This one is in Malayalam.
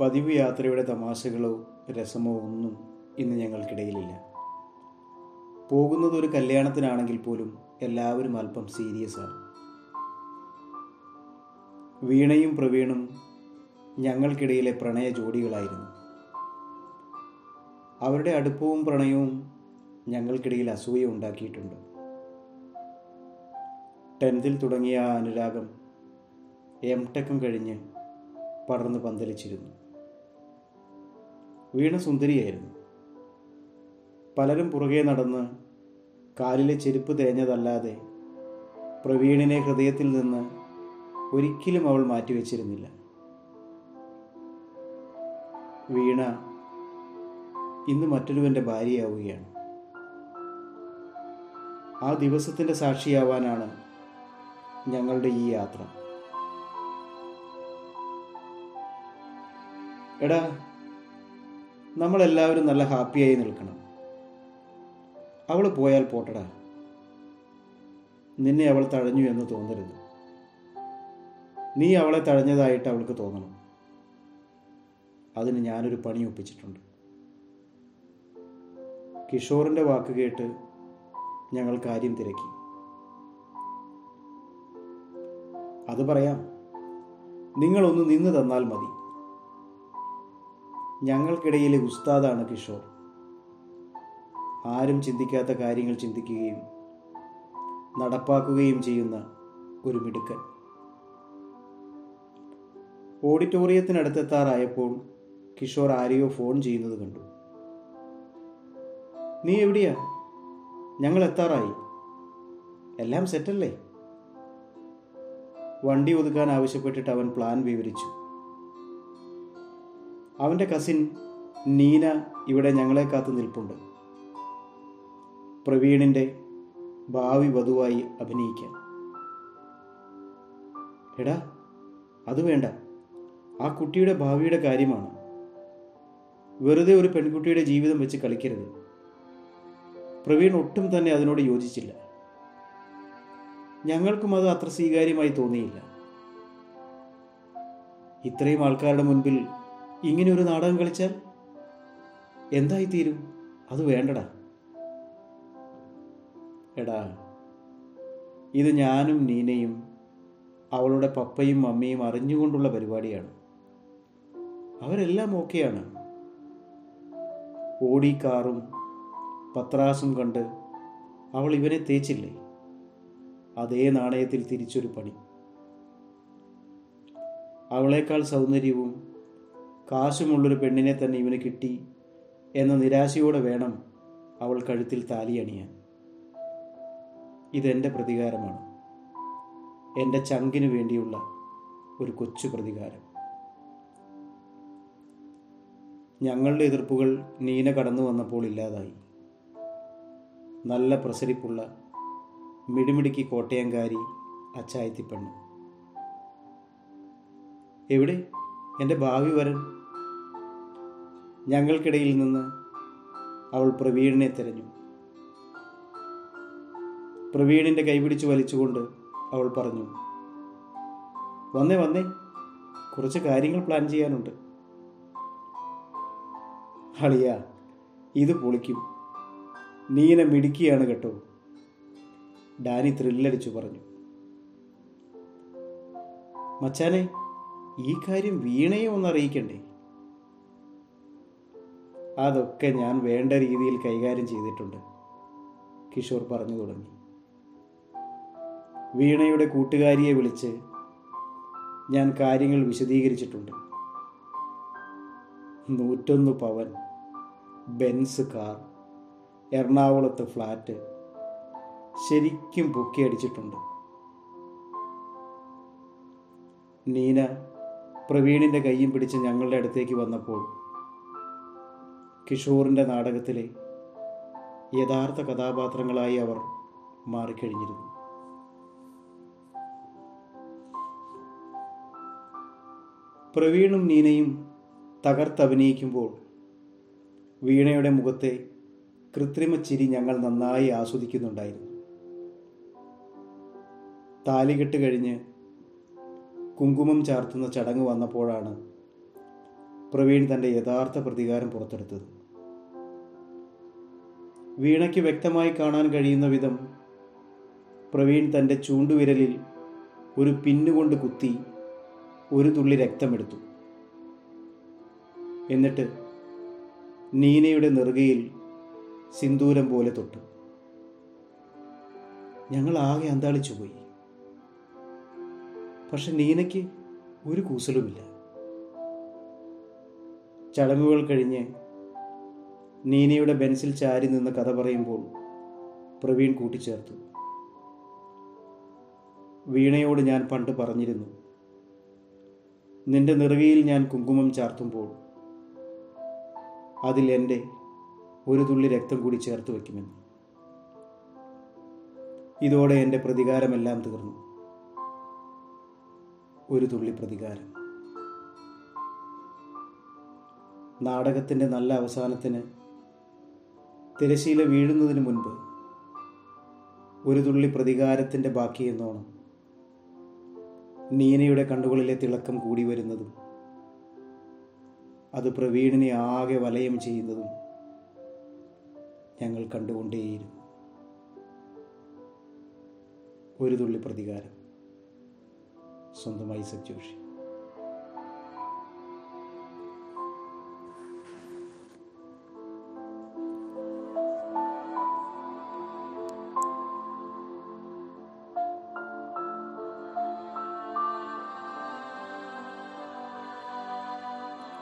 പതിവ് യാത്രയുടെ തമാശകളോ രസമോ ഒന്നും ഇന്ന് ഞങ്ങൾക്കിടയിലില്ല. പോകുന്നത് ഒരു കല്യാണത്തിനാണെങ്കിൽ പോലും എല്ലാവരും അല്പം സീരിയസ് ആണ്. വീണയും പ്രവീണും ഞങ്ങൾക്കിടയിലെ പ്രണയ ജോഡികളായിരുന്നു. അവരുടെ അടുപ്പവും പ്രണയവും ഞങ്ങൾക്കിടയിൽ അസൂയ ഉണ്ടാക്കിയിട്ടുണ്ട്. ടെൻത്തിൽ തുടങ്ങിയ ആ അനുരാഗം എം ടെക്കും കഴിഞ്ഞ് പടർന്ന് പന്തലിച്ചിരുന്നു. വീണ സുന്ദരിയായിരുന്നു. പലരും പുറകെ നടന്ന് കാലിലെ ചെരുപ്പ് തേഞ്ഞതല്ലാതെ പ്രവീണിനെ ഹൃദയത്തിൽ നിന്ന് ഒരിക്കലും അവൾ മാറ്റിവെച്ചിരുന്നില്ല. വീണ ഇന്ന് മറ്റൊരുവന്റെ ഭാര്യയാവുകയാണ്. ആ ദിവസത്തിന്റെ സാക്ഷിയാവാനാണ് ഞങ്ങളുടെ ഈ യാത്ര. എടാ നമ്മളെല്ലാവരും നല്ല ഹാപ്പിയായി നിൽക്കണം. അവൾ പോയാൽ പോട്ടടാ. നിന്നെ അവൾ തഴഞ്ഞു എന്ന് തോന്നരുത്. നീ അവളെ തഴഞ്ഞതായിട്ട് അവൾക്ക് തോന്നണം. അതിന് ഞാനൊരു പണി ഒപ്പിച്ചിട്ടുണ്ട്. കിഷോറിന്റെ വാക്ക് കേട്ട് ഞങ്ങൾ കാര്യം തിരക്കി. അത് പറയാം. നിങ്ങളൊന്ന് നിന്ന് തന്നാൽ മതി. ഞങ്ങൾക്കിടയിലെ ഉസ്താദാണ് കിഷോർ. ആരും ചിന്തിക്കാത്ത കാര്യങ്ങൾ ചിന്തിക്കുകയും നടപ്പാക്കുകയും ചെയ്യുന്ന ഒരു മിടുക്കൻ. ഓഡിറ്റോറിയത്തിനടുത്തെത്താറായപ്പോൾ കിഷോർ ആരെയോ ഫോൺ ചെയ്യുന്നത് കണ്ടു. നീ എവിടെയാ? ഞങ്ങൾ എത്താറായി. എല്ലാം സെറ്റല്ലേ? വണ്ടി ഒതുക്കാൻ ആവശ്യപ്പെട്ടിട്ട് അവൻ പ്ലാൻ വിവരിച്ചു. അവന്റെ കസിൻ നീന ഇവിടെ ഞങ്ങളെ കാത്തു നിൽപ്പുണ്ട്. പ്രവീണിന്റെ ഭാവി വധുവായി അഭിനയിക്കാൻ എടാ അത് വേണ്ട. ആ കുട്ടിയുടെ ഭാവിയുടെ കാര്യമാണ്. വെറുതെ ഒരു പെൺകുട്ടിയുടെ ജീവിതം വെച്ച് കളിക്കരുത്. പ്രവീൺ ഒട്ടും തന്നെ അതിനോട് യോജിച്ചില്ല. ഞങ്ങൾക്കും അത് അത്ര സ്വീകാര്യമായി തോന്നിയില്ല. ഇത്രയും ആൾക്കാരുടെ മുൻപിൽ ഇങ്ങനെ ഒരു നാടകം കളിച്ചാൽ എന്തായിത്തീരും? അത് വേണ്ടടാ. എടാ ഇത് ഞാനും നീനയും അവളുടെ പപ്പയും അമ്മയും അറിഞ്ഞുകൊണ്ടുള്ള പരിപാടിയാണ്. അവരെല്ലാം ഓക്കെയാണ്. ഓടി കാറും പത്രാസും കണ്ട് അവൾ ഇവനെ തേച്ചില്ലേ? അതേ നാണയത്തിൽ തിരിച്ചൊരു പണി. അവളേക്കാൾ സൗന്ദര്യവും കാശുമുള്ളൊരു പെണ്ണിനെ തന്നെ ഇവന് കിട്ടി എന്ന നിരാശയോടെ വേണം അവൾ കഴുത്തിൽ താലി അണിയാൻ. ഇതെന്റെ പ്രതികാരമാണ്. എന്റെ ചങ്കിനു വേണ്ടിയുള്ള ഒരു കൊച്ചു പ്രതികാരം. ഞങ്ങളുടെ എതിർപ്പുകൾ നീന കടന്നു വന്നപ്പോൾ ഇല്ലാതായി. നല്ല പ്രസരിപ്പുള്ള മിടിമിടുക്കി കോട്ടയംകാരി അച്ചായത്തിപ്പെണ്ണ്. എവിടെ? എന്റെ ഭാവി വരൻ ഞങ്ങൾക്കിടയിൽ നിന്ന് അവൾ പ്രവീണിനെ തിരഞ്ഞു. പ്രവീണിന്റെ കൈപിടിച്ച് വലിച്ചുകൊണ്ട് അവൾ പറഞ്ഞു വന്നേ വന്നേ കുറച്ച് കാര്യങ്ങൾ പ്ലാൻ ചെയ്യാനുണ്ട്. അളിയ ഇത് പൊളിക്കും. നീന മിടുക്കിയാണ് കേട്ടോ ഡാനി ത്രില്ലടിച്ചു പറഞ്ഞു. മച്ചാനെ ഈ കാര്യം വീണയെ ഒന്ന് അറിയിക്കണ്ടേ? അതൊക്കെ ഞാൻ വേണ്ട രീതിയിൽ കൈകാര്യം ചെയ്തിട്ടുണ്ട്. കിഷോർ പറഞ്ഞു തുടങ്ങി. വീണയുടെ കൂട്ടുകാരിയെ വിളിച്ച് ഞാൻ കാര്യങ്ങൾ വിശദീകരിച്ചിട്ടുണ്ട്. നൂറ്റൊന്ന് പവൻ ബെൻസ് കാർ എറണാകുളത്ത് ഫ്ലാറ്റ് ശരിക്കും പൊക്കിയടിച്ചിട്ടുണ്ട് നീന പ്രവീണിന്റെ കൈയും പിടിച്ച് ഞങ്ങളുടെ അടുത്തേക്ക് വന്നപ്പോൾ കിഷോറിന്റെ നാടകത്തിലെ യഥാർത്ഥ കഥാപാത്രങ്ങളായി അവർ മാറിക്കഴിഞ്ഞിരുന്നു. പ്രവീണും നീനയും തകർത്തഭിനയിക്കുമ്പോൾ വീണയുടെ മുഖത്തെ കൃത്രിമ ചിരി ഞങ്ങൾ നന്നായി ആസ്വദിക്കുന്നുണ്ടായിരുന്നു. താലികെട്ട് കഴിഞ്ഞ് കുങ്കുമം ചാർത്തുന്ന ചടങ്ങ് വന്നപ്പോഴാണ് പ്രവീൺ തന്റെ യഥാർത്ഥ പ്രതികാരം പുറത്തെടുത്തത്. വീണയ്ക്ക് വ്യക്തമായി കാണാൻ കഴിയുന്ന വിധം പ്രവീൺ തന്റെ ചൂണ്ടുവിരലിൽ ഒരു പിന്നുകൊണ്ട് കുത്തി ഒരു തുള്ളി രക്തമെടുത്തു. എന്നിട്ട് നീനയുടെ നെറുകയിൽ സിന്ദൂരം പോലെ തൊട്ടു. ഞങ്ങൾ ആകെ അന്താളിച്ചു പോയി. പക്ഷെ നീനയ്ക്ക് ഒരു കൂസലുമില്ല. ചടങ്ങുകൾ കഴിഞ്ഞ് നീനയുടെ ബെൻസിൽ ചാരി നിന്ന് കഥ പറയുമ്പോൾ പ്രവീൺ കൂട്ടിച്ചേർത്തു. വീണയോട് ഞാൻ പണ്ട് പറഞ്ഞിരുന്നു നിന്റെ നിറവിയിൽ ഞാൻ കുങ്കുമം ചാർത്തുമ്പോൾ അതിൽ എന്റെ ഒരു തുള്ളി രക്തം കൂടി ചേർത്ത് വയ്ക്കുമെന്ന്. ഇതോടെ എന്റെ പ്രതികാരമെല്ലാം തീർന്നു. ഒരു തുള്ളി പ്രതികാരം. നാടകത്തിന്റെ നല്ല അവസാനത്തിന് തിരശീല വീഴുന്നതിന് മുൻപ് ഒരു തുള്ളി പ്രതികാരത്തിന്റെ ബാക്കി എന്നോണം. നീനയുടെ കണ്ണുകളിലെ തിളക്കം കൂടി വരുന്നതും അത് പ്രവീണിനെ ആകെ വലയം ചെയ്യുന്നതും ഞങ്ങൾ കണ്ടുകൊണ്ടേയിരുന്നു. ഒരു തുള്ളി പ്രതികാരം. സ്വന്തമായി സജോഷി